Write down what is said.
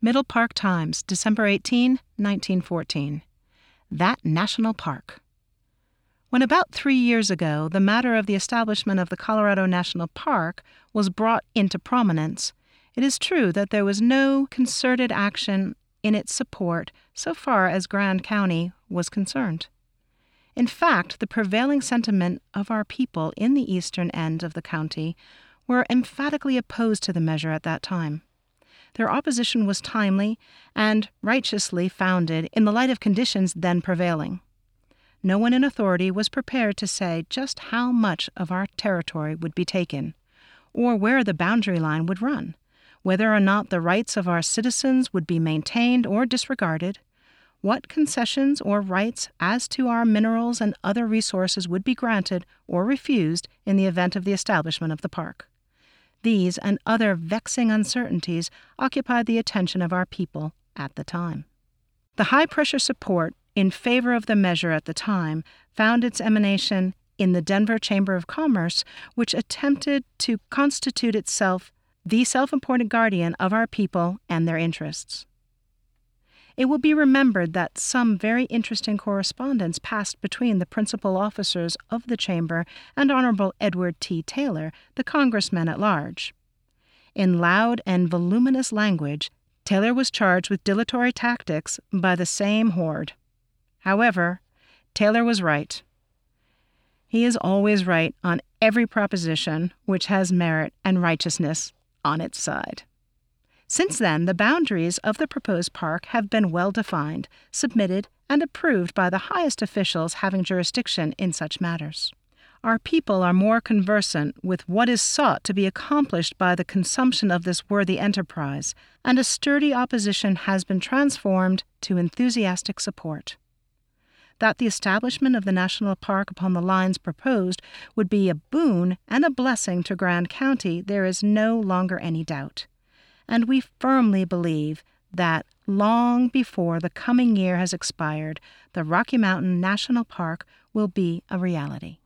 Middle Park Times, December 18, 1914. That National Park. When about three years ago the matter of the establishment of the Colorado National Park was brought into prominence, it is true that there was no concerted action in its support so far as Grand County was concerned. In fact, the prevailing sentiment of our people in the eastern end of the county were emphatically opposed to the measure at that time. Their opposition was timely and righteously founded in the light of conditions then prevailing no one in authority was prepared to say just how much of our territory would be taken, or where the boundary line would run, whether or not the rights of our citizens would be maintained or disregarded, what concessions or rights as to our minerals and other resources would be granted or refused in the event of the establishment of the park. These and other vexing uncertainties occupied the attention of our people at the time. The high pressure support in favor of the measure at the time found its emanation in the Denver Chamber of Commerce, which attempted to constitute itself the self important guardian of our people and their interests. It will be remembered that some very interesting correspondence passed between the principal officers of the Chamber and Honorable Edward T. Taylor, the Congressman at large. In loud and voluminous language, Taylor was charged with dilatory tactics by the same horde. However, Taylor was right. He is always right on every proposition which has merit and righteousness on its side. Since then, the boundaries of the proposed park have been well defined, submitted, and approved by the highest officials having jurisdiction in such matters. Our people are more conversant with what is sought to be accomplished by the consumption of this worthy enterprise, and a sturdy opposition has been transformed to enthusiastic support that the establishment of the national park upon the lines proposed would be a boon and a blessing to Grand County, there is no longer any doubt. And we firmly believe that long before the coming year has expired, the Rocky Mountain National Park will be a reality.